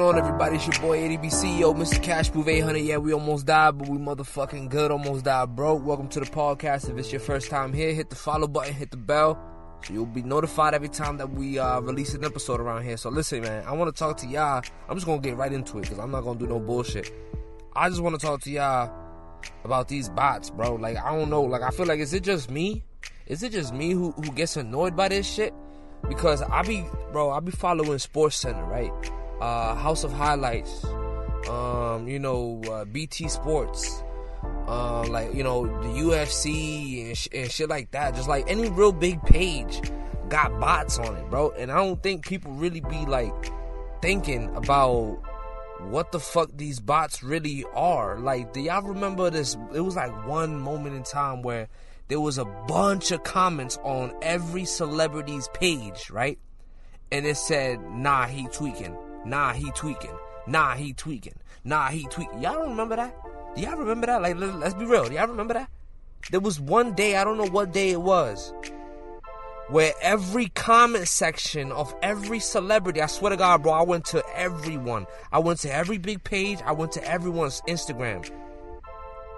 Going on, everybody? It's your boy ADBC, yo, Mr. Cash Move 800. Yeah, we almost died, but we motherfucking good. Almost died broke. Welcome to the podcast. If it's your first time here, hit the follow button, hit the bell, so you'll be notified every time that we uh, release an episode around here. So listen, man, I want to talk to y'all. I'm just gonna get right into it because I'm not gonna do no bullshit. I just want to talk to y'all about these bots, bro. Like I don't know. Like I feel like is it just me? Is it just me who who gets annoyed by this shit? Because I be, bro, I be following Sports Center, right? Uh, House of Highlights, um, you know, uh, BT Sports, uh, like you know the UFC and, sh- and shit like that. Just like any real big page got bots on it, bro. And I don't think people really be like thinking about what the fuck these bots really are. Like, do y'all remember this? It was like one moment in time where there was a bunch of comments on every celebrity's page, right? And it said, nah, he tweaking. Nah, he tweaking. Nah, he tweaking. Nah, he tweaking. Y'all don't remember that? Do y'all remember that? Like, let's be real. Do y'all remember that? There was one day, I don't know what day it was, where every comment section of every celebrity, I swear to God, bro, I went to everyone. I went to every big page. I went to everyone's Instagram.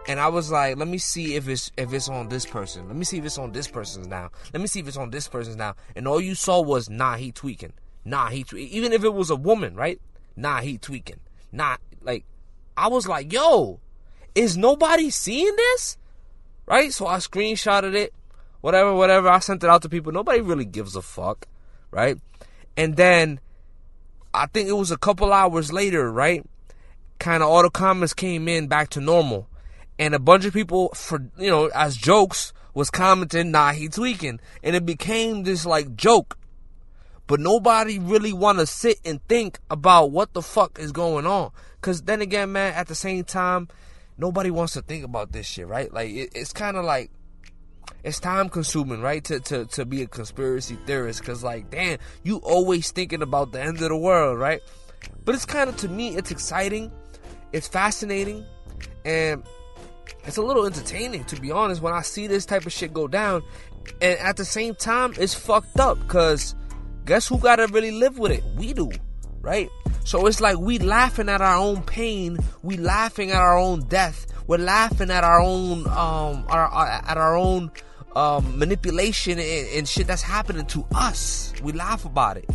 And I was like, let me see if it's if it's on this person. Let me see if it's on this person's now. Let me see if it's on this person's now. And all you saw was, nah, he tweaking. Nah, he tweaking. Even if it was a woman, right? Nah, he tweaking. Nah, like, I was like, yo, is nobody seeing this? Right? So I screenshotted it, whatever, whatever. I sent it out to people. Nobody really gives a fuck, right? And then I think it was a couple hours later, right? Kind of all the comments came in back to normal. And a bunch of people, for you know, as jokes, was commenting, nah, he tweaking. And it became this like joke but nobody really want to sit and think about what the fuck is going on. Cause then again, man, at the same time, nobody wants to think about this shit, right? Like it, it's kind of like it's time consuming, right? To to to be a conspiracy theorist, cause like, damn, you always thinking about the end of the world, right? But it's kind of to me, it's exciting, it's fascinating, and it's a little entertaining to be honest when I see this type of shit go down. And at the same time, it's fucked up, cause guess who gotta really live with it? We do, right? So it's like we laughing at our own pain, we laughing at our own death, we're laughing at our own um our, at our own um, manipulation and, and shit that's happening to us. We laugh about it,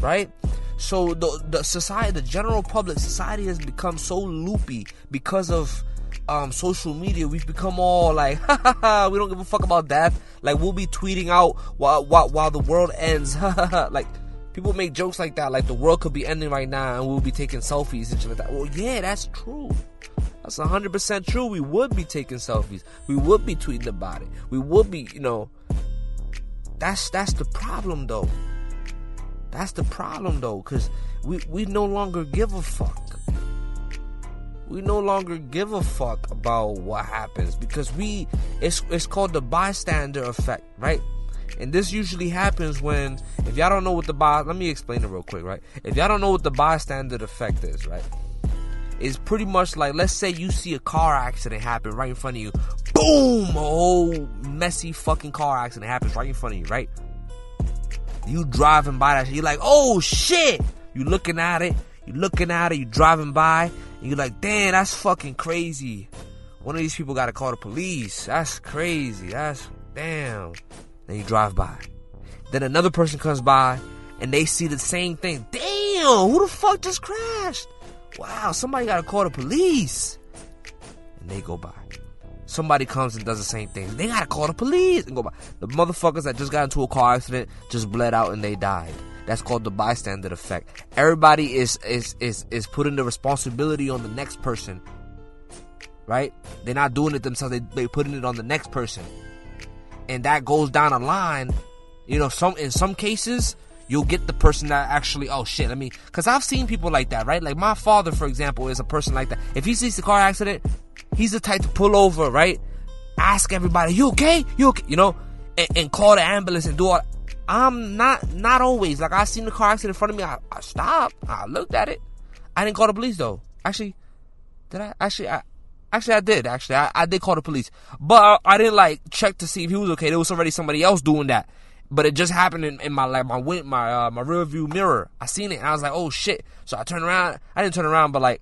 right? So the the society, the general public, society has become so loopy because of um, social media. We've become all like, ha ha ha, we don't give a fuck about death. Like we'll be tweeting out while while, while the world ends. like people make jokes like that. Like the world could be ending right now, and we'll be taking selfies and shit like that. Well, yeah, that's true. That's 100% true. We would be taking selfies. We would be tweeting about it. We would be, you know. That's that's the problem though. That's the problem though, cause we we no longer give a fuck we no longer give a fuck about what happens because we it's it's called the bystander effect, right? And this usually happens when if y'all don't know what the by let me explain it real quick, right? If y'all don't know what the bystander effect is, right? It's pretty much like let's say you see a car accident happen right in front of you. Boom! A whole messy fucking car accident happens right in front of you, right? You driving by that shit, you're like, oh shit! You looking at it, you looking at it, you driving by, and you're like, damn, that's fucking crazy. One of these people gotta call the police. That's crazy. That's damn. Then you drive by. Then another person comes by and they see the same thing. Damn, who the fuck just crashed? Wow, somebody gotta call the police. And they go by. Somebody comes and does the same thing. They gotta call the police and go by. The motherfuckers that just got into a car accident just bled out and they died. That's called the bystander effect. Everybody is is is is putting the responsibility on the next person. Right? They're not doing it themselves. They they putting it on the next person. And that goes down a line. You know, some in some cases you'll get the person that actually oh shit let me because i've seen people like that right like my father for example is a person like that if he sees the car accident he's the type to pull over right ask everybody you okay you okay you know and, and call the ambulance and do all I'm not not always like I seen the car accident in front of me. I, I stopped. I looked at it. I didn't call the police though. Actually, did I? Actually, I actually I did. Actually, I, I did call the police, but I, I didn't like check to see if he was okay. There was already somebody else doing that but it just happened in, in my like my my uh, my rear view mirror. I seen it and I was like, oh shit. So I turned around. I didn't turn around, but like,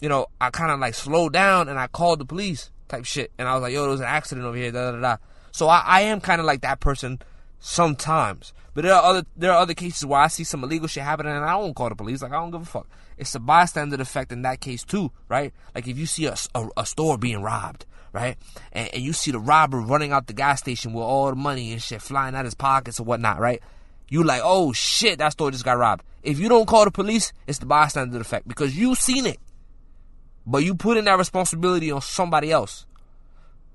you know, I kind of like slowed down and I called the police type shit. And I was like, yo, there was an accident over here. Da da da. So I, I am kind of like that person sometimes. But there are other there are other cases where I see some illegal shit happening and I don't call the police. Like I don't give a fuck. It's a bystander effect in that case too, right? Like if you see a, a, a store being robbed, right, and, and, you see the robber running out the gas station with all the money and shit flying out his pockets or whatnot, right? You like, oh shit, that store just got robbed. If you don't call the police, it's the bystander effect because you seen it, but you put in that responsibility on somebody else.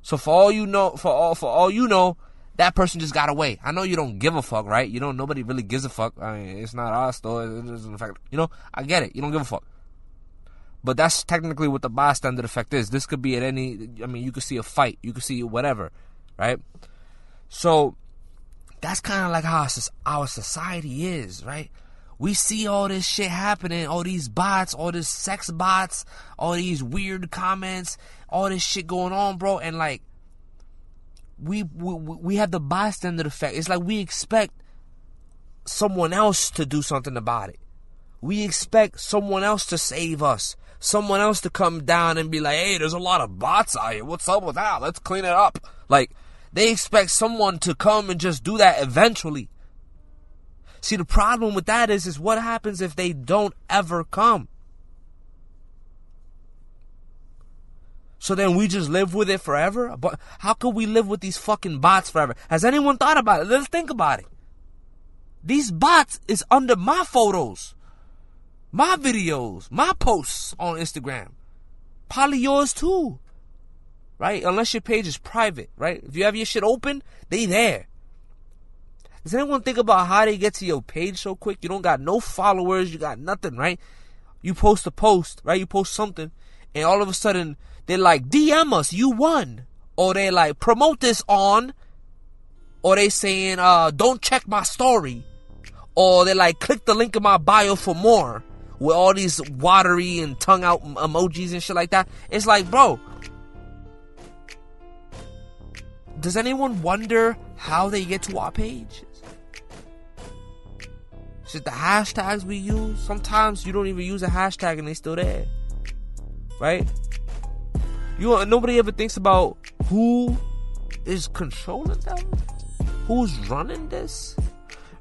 So for all you know, for all for all you know, that person just got away. I know you don't give a fuck, right? You know, nobody really gives a fuck. I mean, it's not us, though. It doesn't affect, you know, I get it. You don't give a fuck. But that's technically what the bystander effect is. This could be at any, I mean, you could see a fight, you could see whatever, right? So that's kind of like how our society is, right? We see all this shit happening, all these bots, all this sex bots, all these weird comments, all this shit going on, bro, and like, we, we we have the bystander effect. It's like we expect someone else to do something about it. We expect someone else to save us. Someone else to come down and be like, "Hey, there's a lot of bots out here. What's up with that? Let's clean it up." Like they expect someone to come and just do that eventually. See, the problem with that is is what happens if they don't ever come? So then we just live with it forever? But how could we live with these fucking bots forever? Has anyone thought about it? Let's think about it. These bots is under my photos, my videos, my posts on Instagram. Probably yours too. Right? Unless your page is private, right? If you have your shit open, they there. Does anyone think about how they get to your page so quick? You don't got no followers, you got nothing, right? You post a post, right? You post something, and all of a sudden they're like, DM us, you won. Or they like, promote this on. Or they saying, uh, don't check my story. Or they like, click the link in my bio for more. With all these watery and tongue out emojis and shit like that. It's like, bro. Does anyone wonder how they get to our pages? Is it the hashtags we use? Sometimes you don't even use a hashtag and they still there. Right? You nobody ever thinks about who is controlling them, who's running this,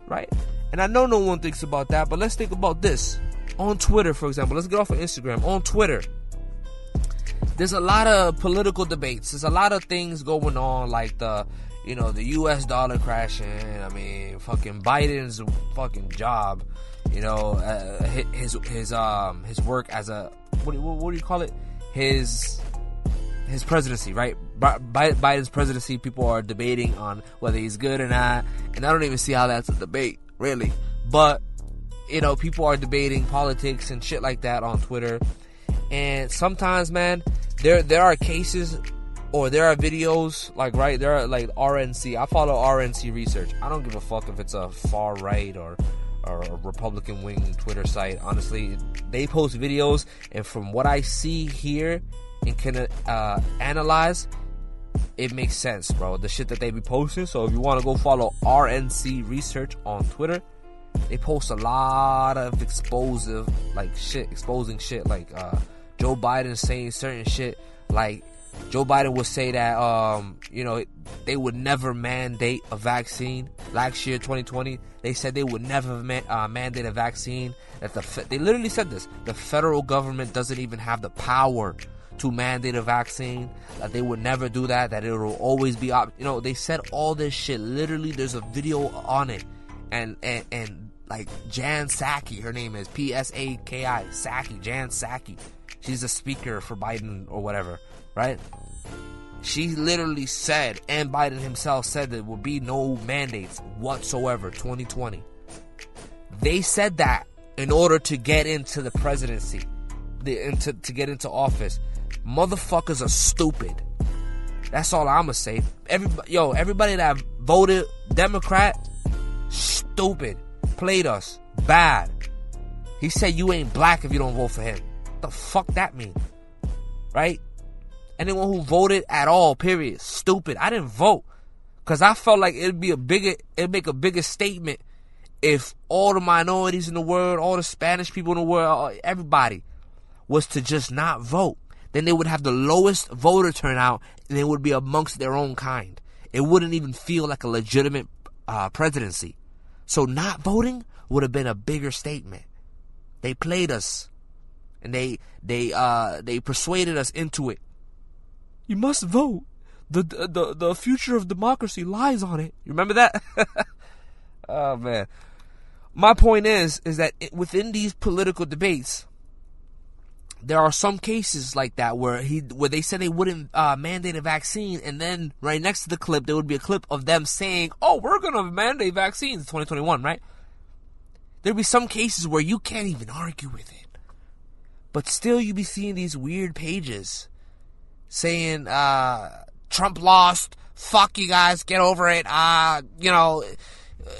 right? And I know no one thinks about that, but let's think about this. On Twitter, for example, let's get off of Instagram. On Twitter, there's a lot of political debates. There's a lot of things going on, like the, you know, the U.S. dollar crashing. I mean, fucking Biden's fucking job. You know, uh, his his um his work as a what, what, what do you call it? His his presidency, right? Biden's presidency, people are debating on whether he's good or not, and I don't even see how that's a debate, really. But you know, people are debating politics and shit like that on Twitter, and sometimes, man, there there are cases or there are videos like right there are like RNC. I follow RNC research. I don't give a fuck if it's a far right or or a Republican wing Twitter site. Honestly, they post videos, and from what I see here and can uh, analyze, it makes sense, bro. The shit that they be posting. So if you want to go follow RNC Research on Twitter, they post a lot of explosive, like shit, exposing shit, like uh, Joe Biden saying certain shit, like Joe Biden would say that, um, you know, they would never mandate a vaccine. Last year, 2020, they said they would never ma- uh, mandate a vaccine. That the fe- they literally said this: the federal government doesn't even have the power to mandate a vaccine, that they would never do that, that it will always be up. You know, they said all this shit. Literally, there's a video on it, and and and like Jen Psaki, her name is P S A K I Psaki, Jen Psaki. She's a speaker for Biden or whatever, right? She literally said, and Biden himself said there will be no mandates whatsoever 2020. They said that in order to get into the presidency, the, into, to get into office. Motherfuckers are stupid. That's all I'ma say. Everybody, yo, everybody that voted Democrat, stupid. Played us. Bad. He said you ain't black if you don't vote for him. What the fuck that mean? Right? Anyone who voted at all, period, stupid. I didn't vote. Cause I felt like it'd be a bigger, it'd make a bigger statement if all the minorities in the world, all the Spanish people in the world, everybody was to just not vote. Then they would have the lowest voter turnout and they would be amongst their own kind. It wouldn't even feel like a legitimate uh, presidency. So not voting would have been a bigger statement. They played us and they they uh they persuaded us into it. You must vote. The the the future of democracy lies on it. You remember that? oh man. My point is is that within these political debates there are some cases like that where he where they said they wouldn't uh, mandate a vaccine, and then right next to the clip there would be a clip of them saying, "Oh, we're gonna mandate vaccines." 2021, right? There'd be some cases where you can't even argue with it, but still you'd be seeing these weird pages saying, uh, "Trump lost. Fuck you guys. Get over it. Uh, you know."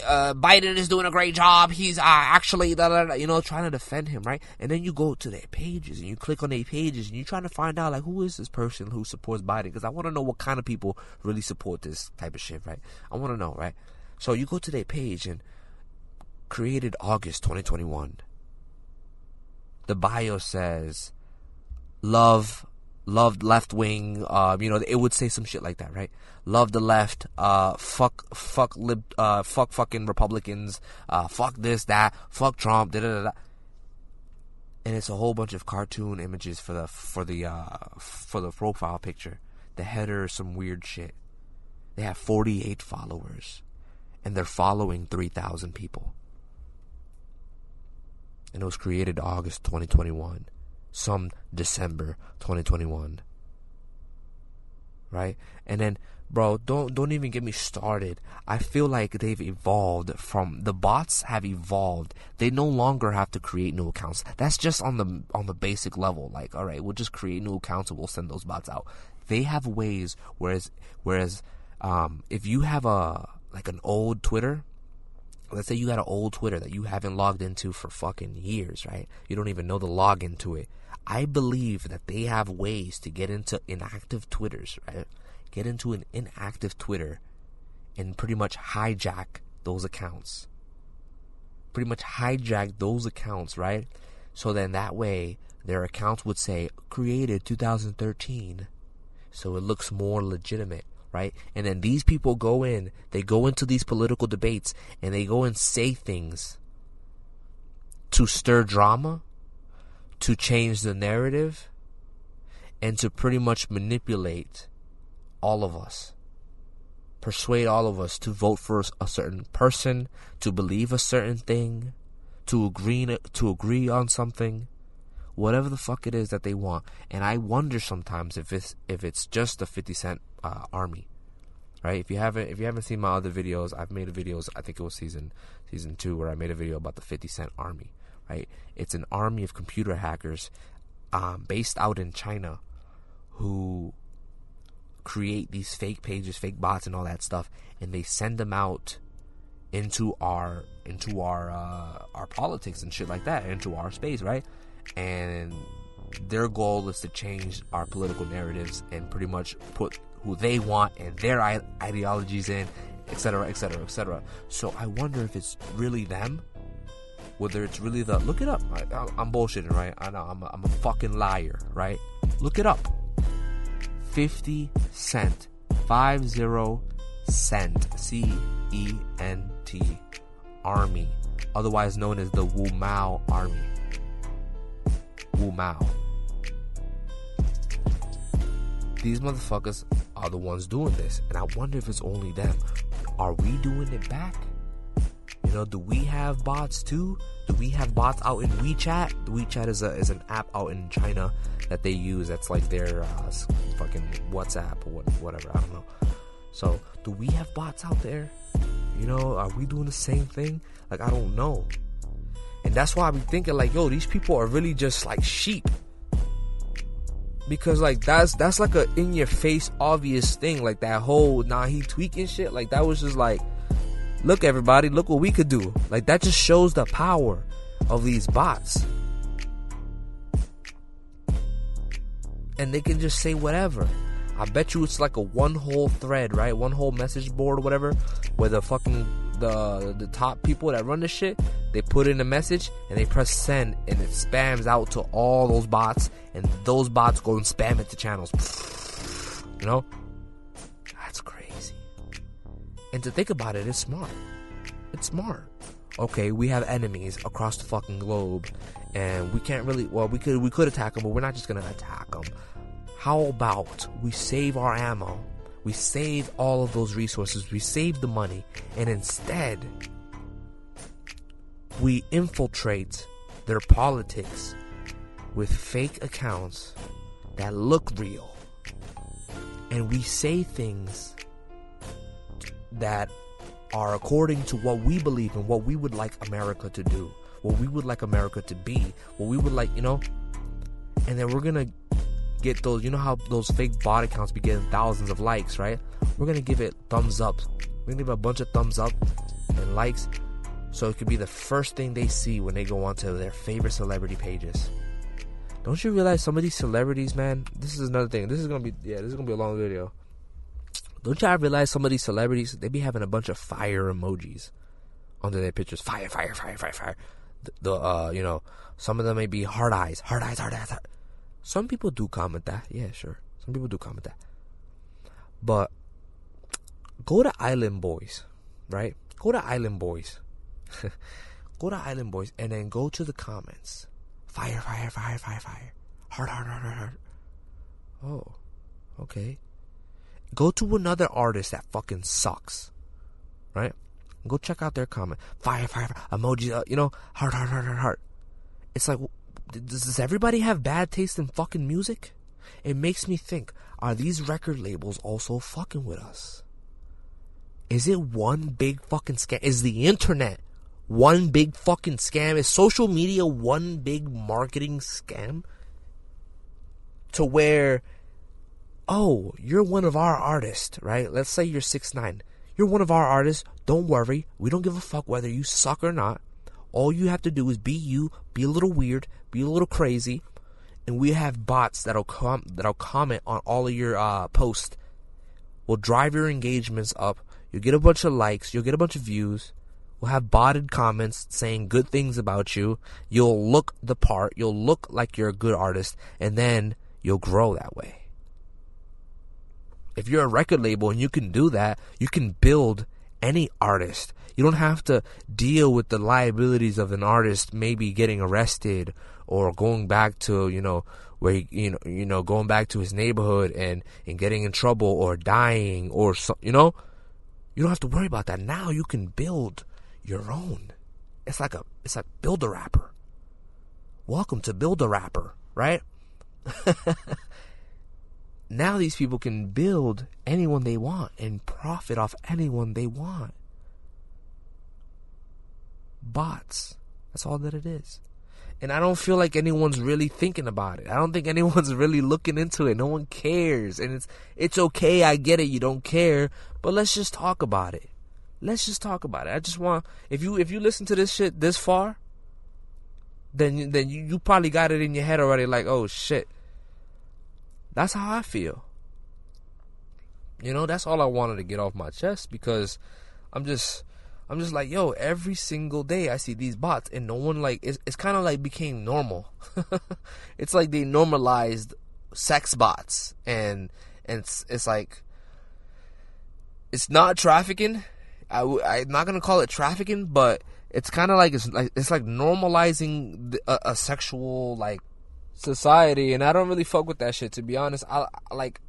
Uh, Biden is doing a great job. He's uh, actually, da, da, da, you know, trying to defend him, right? And then you go to their pages and you click on their pages and you're trying to find out, like, who is this person who supports Biden? Because I want to know what kind of people really support this type of shit, right? I want to know, right? So you go to their page and created August 2021. The bio says, love loved left wing. Uh, you know, it would say some shit like that, right? Love the left. Uh, fuck, fuck lib. Uh, fuck fucking Republicans. Uh, fuck this, that. Fuck Trump. Da da da. And it's a whole bunch of cartoon images for the for the uh for the profile picture. The header is some weird shit. They have 48 followers, and they're following 3,000 people. And it was created August 2021 some December 2021. Right? And then bro, don't don't even get me started. I feel like they've evolved from the bots have evolved. They no longer have to create new accounts. That's just on the on the basic level. Like, all right, we'll just create new accounts and we'll send those bots out. They have ways whereas whereas um, if you have a like an old Twitter, let's say you got an old Twitter that you haven't logged into for fucking years, right? You don't even know the login to it. I believe that they have ways to get into inactive Twitters, right? Get into an inactive Twitter and pretty much hijack those accounts. Pretty much hijack those accounts, right? So then that way their accounts would say created 2013. So it looks more legitimate, right? And then these people go in, they go into these political debates and they go and say things to stir drama to change the narrative and to pretty much manipulate all of us. Persuade all of us to vote for a certain person, to believe a certain thing, to agree to agree on something, whatever the fuck it is that they want. And I wonder sometimes if it's if it's just a 50 Cent uh, army, right? If you haven't if you haven't seen my other videos, I've made videos. I think it was season season two where I made a video about the 50 Cent army right? It's an army of computer hackers um, based out in China who create these fake pages, fake bots, and all that stuff, and they send them out into our into our uh, our politics and shit like that, into our space, right? And their goal is to change our political narratives and pretty much put who they want and their ideologies in, etc., etc., etc. So I wonder if it's really them whether it's really the look it up. I, am bullshitting, right? I know I'm a, I'm a fucking liar, right? Look it up. 50 cent, five zero cent, C E N T, army, otherwise known as the Wu Mao army. Wu Mao. These motherfuckers are the ones doing this, and I wonder if it's only them. Are we doing it back? You know, do we have bots too? Do we have bots out in WeChat? WeChat is a is an app out in China that they use. That's like their uh, fucking WhatsApp or whatever. I don't know. So, do we have bots out there? You know, are we doing the same thing? Like, I don't know. And that's why I be thinking, like, yo, these people are really just like sheep. Because like that's that's like a in your face obvious thing. Like that whole nah he tweaking shit. Like that was just like look everybody, look what we could do. Like that just shows the power of these bots. And they can just say whatever. I bet you it's like a one whole thread, right? One whole message board or whatever, where the fucking the the top people that run the shit, they put in a message and they press send and it spams out to all those bots and those bots go and spam it to channels. You know? That's crazy. And to think about it, it's smart. It's smart. Okay, we have enemies across the fucking globe and we can't really well we could we could attack them, but we're not just to attack them. How about we save our ammo? We save all of those resources, we save the money, and instead we infiltrate their politics with fake accounts that look real. And we say things that are according to what we believe and what we would like America to do, what we would like America to be, what we would like, you know. And then we're gonna get those, you know how those fake bot accounts be getting thousands of likes, right? We're gonna give it thumbs up. We're gonna give a bunch of thumbs up and likes so it could be the first thing they see when they go onto their favorite celebrity pages. Don't you realize some of these celebrities, man? This is another thing. This is gonna be yeah, this is gonna be a long video. Don't y'all realize some of these celebrities they be having a bunch of fire emojis under their pictures? Fire, fire, fire, fire, fire. The, the uh, you know, some of them may be hard eyes, hard eyes, hard eyes. Hard. Some people do comment that. Yeah, sure. Some people do comment that. But go to Island Boys, right? Go to Island Boys go to Island Boys and then go to the comments. Fire, fire, fire, fire, fire. Hard, hard, hard, hard, hard. Oh, okay. Go to another artist that fucking sucks, right? Go check out their comment. Fire, fire, fire. Emojis, uh, you know, heart, heart, heart, heart, heart. It's like, does everybody have bad taste in fucking music? It makes me think, are these record labels also fucking with us? Is it one big fucking scam? Is the internet one big fucking scam? Is social media one big marketing scam? To where, oh, you're one of our artists, right? Let's say you're six nine. You're one of our artists. Don't worry. We don't give a fuck whether you suck or not. All you have to do is be you, be a little weird, be a little crazy, and we have bots that'll com- that'll comment on all of your uh, posts. Will drive your engagements up. You'll get a bunch of likes. You'll get a bunch of views will have botted comments saying good things about you. You'll look the part. You'll look like you're a good artist, and then you'll grow that way. If you're a record label and you can do that, you can build any artist. You don't have to deal with the liabilities of an artist maybe getting arrested or going back to, you know, where he, you know, you know, going back to his neighborhood and and getting in trouble or dying or so, you know, you don't have to worry about that. Now you can build your own. It's like a it's like build a rapper. Welcome to build a rapper, right? now these people can build anyone they want and profit off anyone they want. Bots. That's all that it is. And I don't feel like anyone's really thinking about it. I don't think anyone's really looking into it. No one cares. And it's it's okay, I get it, you don't care, but let's just talk about it. Let's just talk about it. I just want if you if you listen to this shit this far, then then you, you probably got it in your head already. Like, oh shit. That's how I feel. You know, that's all I wanted to get off my chest because I'm just I'm just like, yo, every single day I see these bots and no one like it's it's kind of like became normal. it's like they normalized sex bots and and it's it's like it's not trafficking I w- I'm not gonna call it trafficking, but it's kind of like it's like it's like normalizing the, a, a, sexual like society, and I don't really fuck with that shit. To be honest, I, I like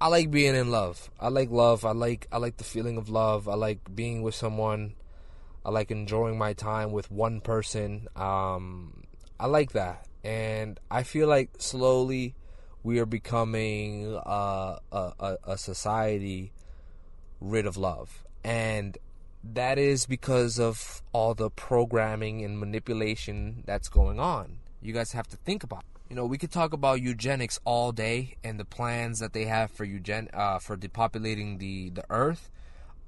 I like being in love. I like love. I like I like the feeling of love. I like being with someone. I like enjoying my time with one person. Um, I like that, and I feel like slowly we are becoming uh, a, a, a society rid of love and that is because of all the programming and manipulation that's going on. You guys have to think about. It. You know, we could talk about eugenics all day and the plans that they have for eugen uh, for depopulating the the earth.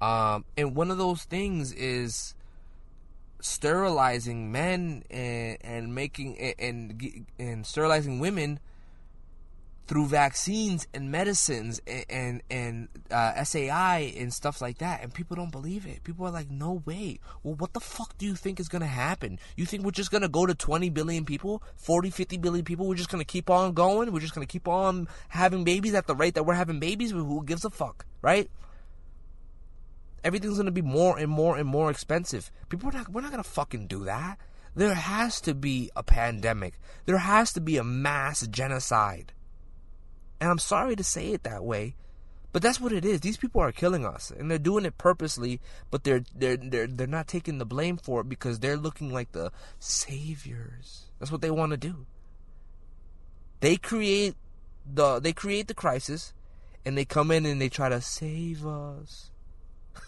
Um, and one of those things is sterilizing men and, and making and and sterilizing women through vaccines and medicines and and, and uh, SAI and stuff like that, and people don't believe it. People are like, "No way." Well, what the fuck do you think is gonna happen? You think we're just gonna go to 20 billion people, 40, 50 billion people? We're just gonna keep on going? We're just gonna keep on having babies at the rate that we're having babies? Who gives a fuck, right? Everything's gonna be more and more and more expensive. People are not. We're not gonna fucking do that. There has to be a pandemic. There has to be a mass genocide and I'm sorry to say it that way, but that's what it is. These people are killing us, and they're doing it purposely. But they're they're they're they're not taking the blame for it because they're looking like the saviors. That's what they want to do. They create the they create the crisis, and they come in and they try to save us.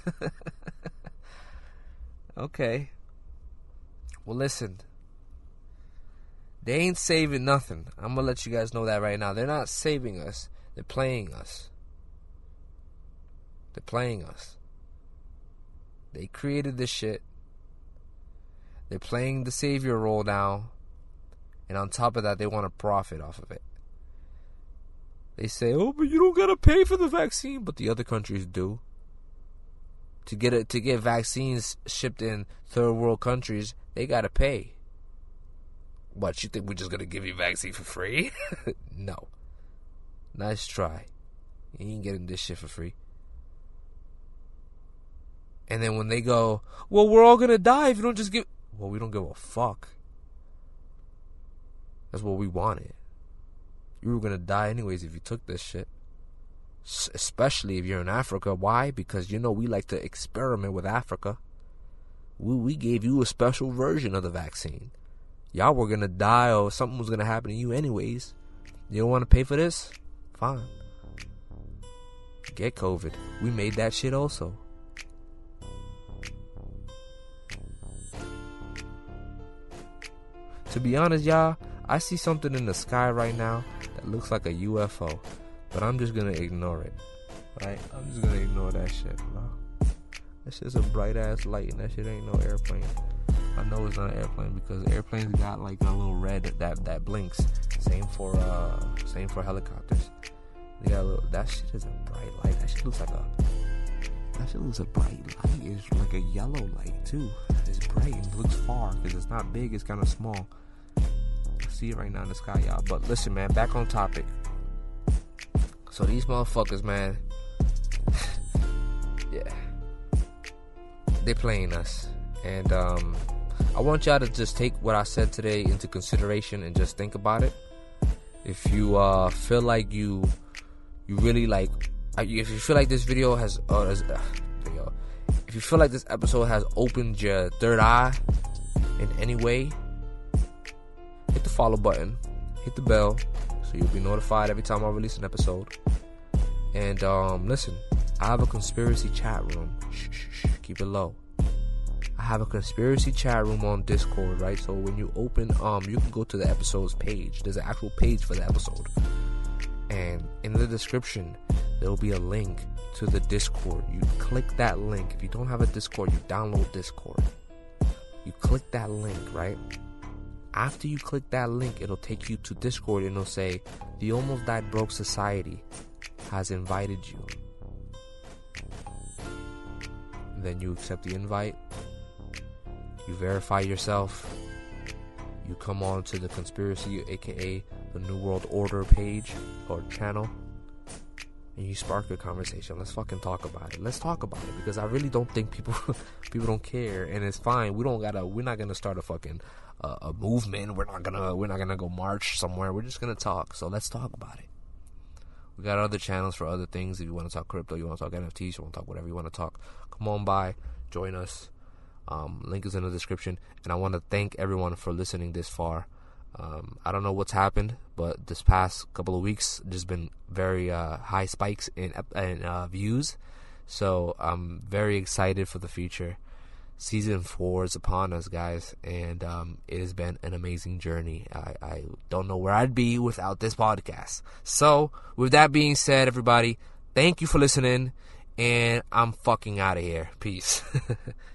okay. Well, listen. They ain't saving nothing. I'm gonna let you guys know that right now. They're not saving us. They're playing us. They're playing us. They created this shit. They're playing the savior role now. And on top of that, they want to profit off of it. They say, "Oh, but you don't gotta pay for the vaccine," but the other countries do. To get to get vaccines shipped in third world countries, they gotta pay. What, you think we're just gonna give you vaccine for free? no. Nice try. You ain't getting this shit for free. And then when they go, well, we're all gonna die if you don't just give. Well, we don't give a fuck. That's what we wanted. You were gonna die anyways if you took this shit. S- especially if you're in Africa. Why? Because you know we like to experiment with Africa. We we gave you a special version of the vaccine y'all were gonna die or something was gonna happen to you anyways. You don't want to pay for this? Fine. Get COVID. We made that shit also. To be honest, y'all, I see something in the sky right now that looks like a UFO, but I'm just gonna ignore it. Right? I'm just gonna ignore that shit, bro. That's just a bright ass light, and that shit ain't no airplane. I know it's not an airplane because airplanes got like a little red that that blinks. Same for uh, same for helicopters. They got a little. That shit is a bright light. That shit looks like a. That shit looks a bright light. It's like a yellow light too. It's bright and it looks far because it's not big. It's kind of small. I see it right now in the sky, y'all. But listen, man. Back on topic. So these motherfuckers, man. yeah. They playing us, and um I want y'all to just take what I said today into consideration and just think about it. If you uh, feel like you you really like, if you feel like this video has, uh, uh, if you feel like this episode has opened your third eye in any way, hit the follow button, hit the bell, so you'll be notified every time I release an episode. And um, listen, I have a conspiracy chat room. Shh, shh, shh, keep it low. Have a conspiracy chat room on Discord, right? So when you open, um, you can go to the episode's page. There's an actual page for the episode, and in the description there will be a link to the Discord. You click that link. If you don't have a Discord, you download Discord. You click that link, right? After you click that link, it'll take you to Discord and it'll say, The Almost Died Broke Society has invited you. then you accept the invite you verify yourself, you come on to the conspiracy, aka the New World Order page or channel, and you spark a conversation. Let's fucking talk about it. Let's talk about it because I really don't think people people don't care, and it's fine. We don't gotta. We're not gonna start a fucking uh, a movement. We're not gonna. We're not gonna go march somewhere. We're just gonna talk. So let's talk about it. We got other channels for other things. If you want to talk crypto, you want to talk NFTs, you want to talk whatever you want to talk. Come on by, join us. Um, link is in the description. And I want to thank everyone for listening this far. Um, I don't know what's happened, but this past couple of weeks, there's been very uh, high spikes in, in uh, views. So I'm very excited for the future. Season four is upon us, guys, and um, it has been an amazing journey. I, I don't know where I'd be without this podcast. So, with that being said, everybody, thank you for listening, and I'm fucking out of here. Peace.